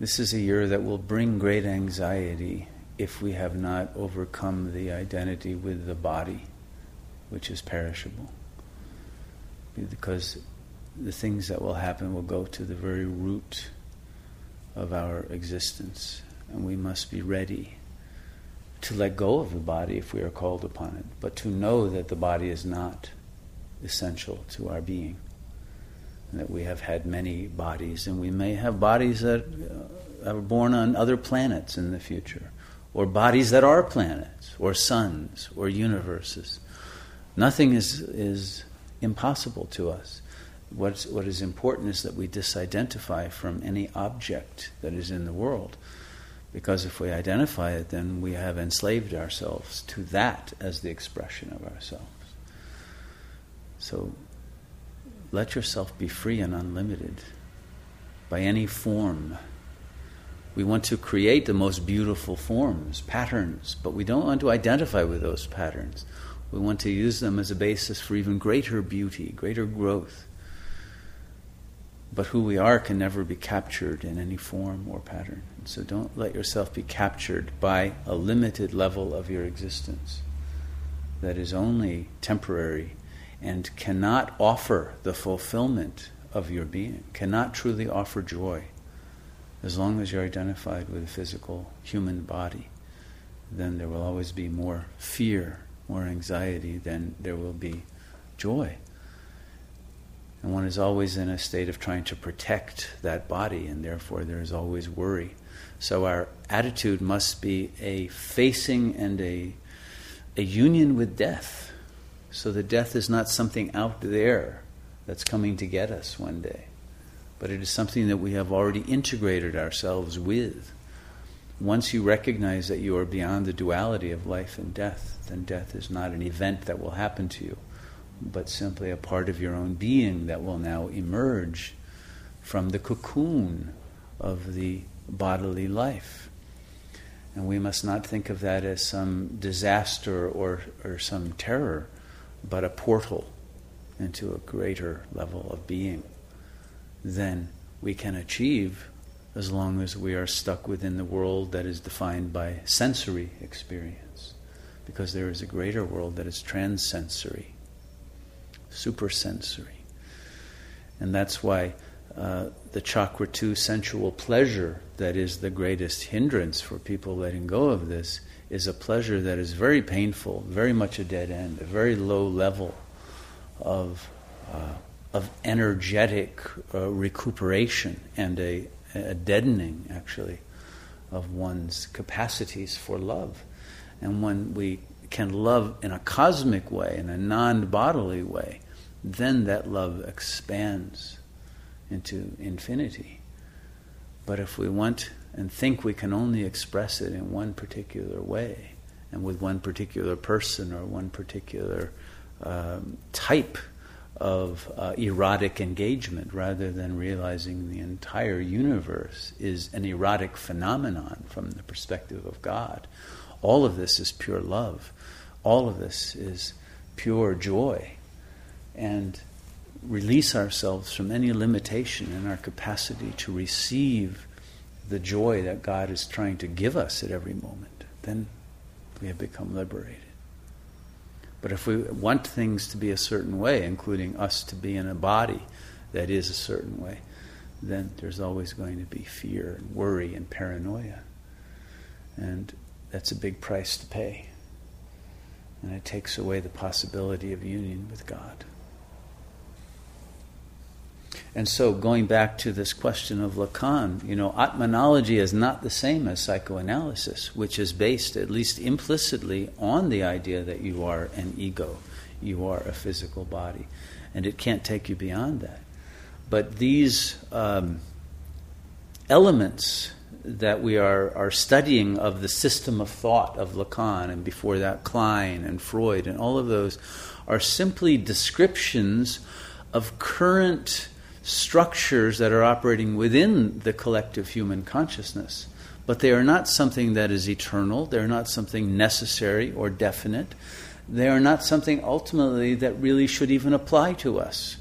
This is a year that will bring great anxiety if we have not overcome the identity with the body, which is perishable. Because the things that will happen will go to the very root of our existence, and we must be ready to let go of the body if we are called upon it, but to know that the body is not essential to our being. That we have had many bodies, and we may have bodies that uh, are born on other planets in the future, or bodies that are planets, or suns, or universes. Nothing is, is impossible to us. What's, what is important is that we disidentify from any object that is in the world. Because if we identify it, then we have enslaved ourselves to that as the expression of ourselves. So let yourself be free and unlimited by any form. We want to create the most beautiful forms, patterns, but we don't want to identify with those patterns. We want to use them as a basis for even greater beauty, greater growth. But who we are can never be captured in any form or pattern. So don't let yourself be captured by a limited level of your existence that is only temporary and cannot offer the fulfillment of your being, cannot truly offer joy as long as you're identified with a physical human body. Then there will always be more fear, more anxiety than there will be joy. And one is always in a state of trying to protect that body, and therefore there is always worry. So our attitude must be a facing and a, a union with death. So that death is not something out there that's coming to get us one day, but it is something that we have already integrated ourselves with. Once you recognize that you are beyond the duality of life and death, then death is not an event that will happen to you but simply a part of your own being that will now emerge from the cocoon of the bodily life. And we must not think of that as some disaster or, or some terror, but a portal into a greater level of being than we can achieve as long as we are stuck within the world that is defined by sensory experience. Because there is a greater world that is transsensory supersensory. And that's why uh, the chakra 2 sensual pleasure that is the greatest hindrance for people letting go of this is a pleasure that is very painful, very much a dead end, a very low level of, uh, of energetic uh, recuperation and a, a deadening, actually, of one's capacities for love. And when we can love in a cosmic way, in a non bodily way, then that love expands into infinity. But if we want and think we can only express it in one particular way, and with one particular person or one particular um, type of uh, erotic engagement, rather than realizing the entire universe is an erotic phenomenon from the perspective of God, all of this is pure love. All of this is pure joy and release ourselves from any limitation in our capacity to receive the joy that God is trying to give us at every moment, then we have become liberated. But if we want things to be a certain way, including us to be in a body that is a certain way, then there's always going to be fear and worry and paranoia. And that's a big price to pay. And it takes away the possibility of union with God. And so, going back to this question of Lacan, you know, Atmanology is not the same as psychoanalysis, which is based, at least implicitly, on the idea that you are an ego, you are a physical body, and it can't take you beyond that. But these um, elements that we are, are studying of the system of thought of Lacan, and before that, Klein and Freud, and all of those are simply descriptions of current structures that are operating within the collective human consciousness. But they are not something that is eternal, they're not something necessary or definite, they are not something ultimately that really should even apply to us.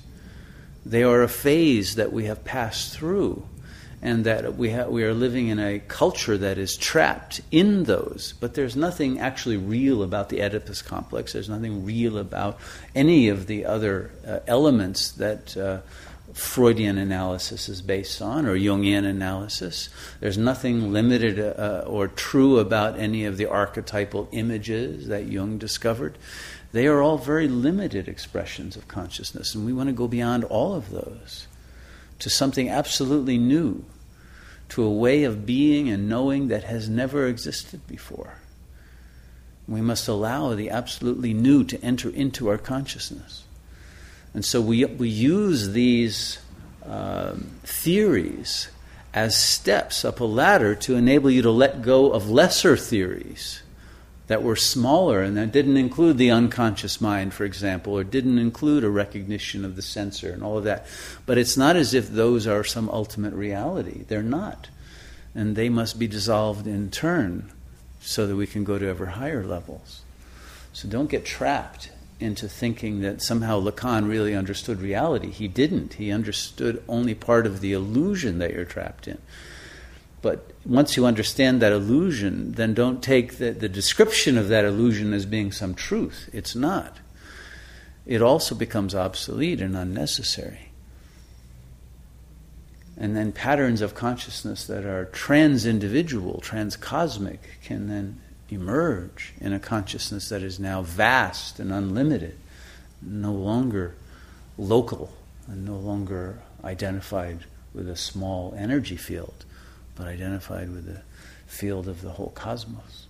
They are a phase that we have passed through. and that we, ha- we are living in a culture that is trapped in those. But there's nothing actually real about the Oedipus complex. There's nothing real about any of the other uh, elements that uh, Freudian analysis is based on or Jungian analysis. There's nothing limited uh, or true about any of the archetypal images that Jung discovered. They are all very limited expressions of consciousness, and we want to go beyond all of those to something absolutely new to a way of being and knowing that has never existed before. We must allow the absolutely new to enter into our consciousness. And so we, we use these uh, theories as steps up a ladder to enable you to let go of lesser theories that were smaller and that didn't include the unconscious mind, for example, or didn't include a recognition of the censor and all of that. But it's not as if those are some ultimate reality. They're not. And they must be dissolved in turn so that we can go to ever higher levels. So don't get trapped into thinking that somehow Lacan really understood reality. He didn't. He understood only part of the illusion that you're trapped in. But once you understand that illusion, then don't take the, the description of that illusion as being some truth. It's not. It also becomes obsolete and unnecessary. And then patterns of consciousness that are trans individual, trans cosmic, can then emerge in a consciousness that is now vast and unlimited, no longer local, and no longer identified with a small energy field but identified with the field of the whole cosmos.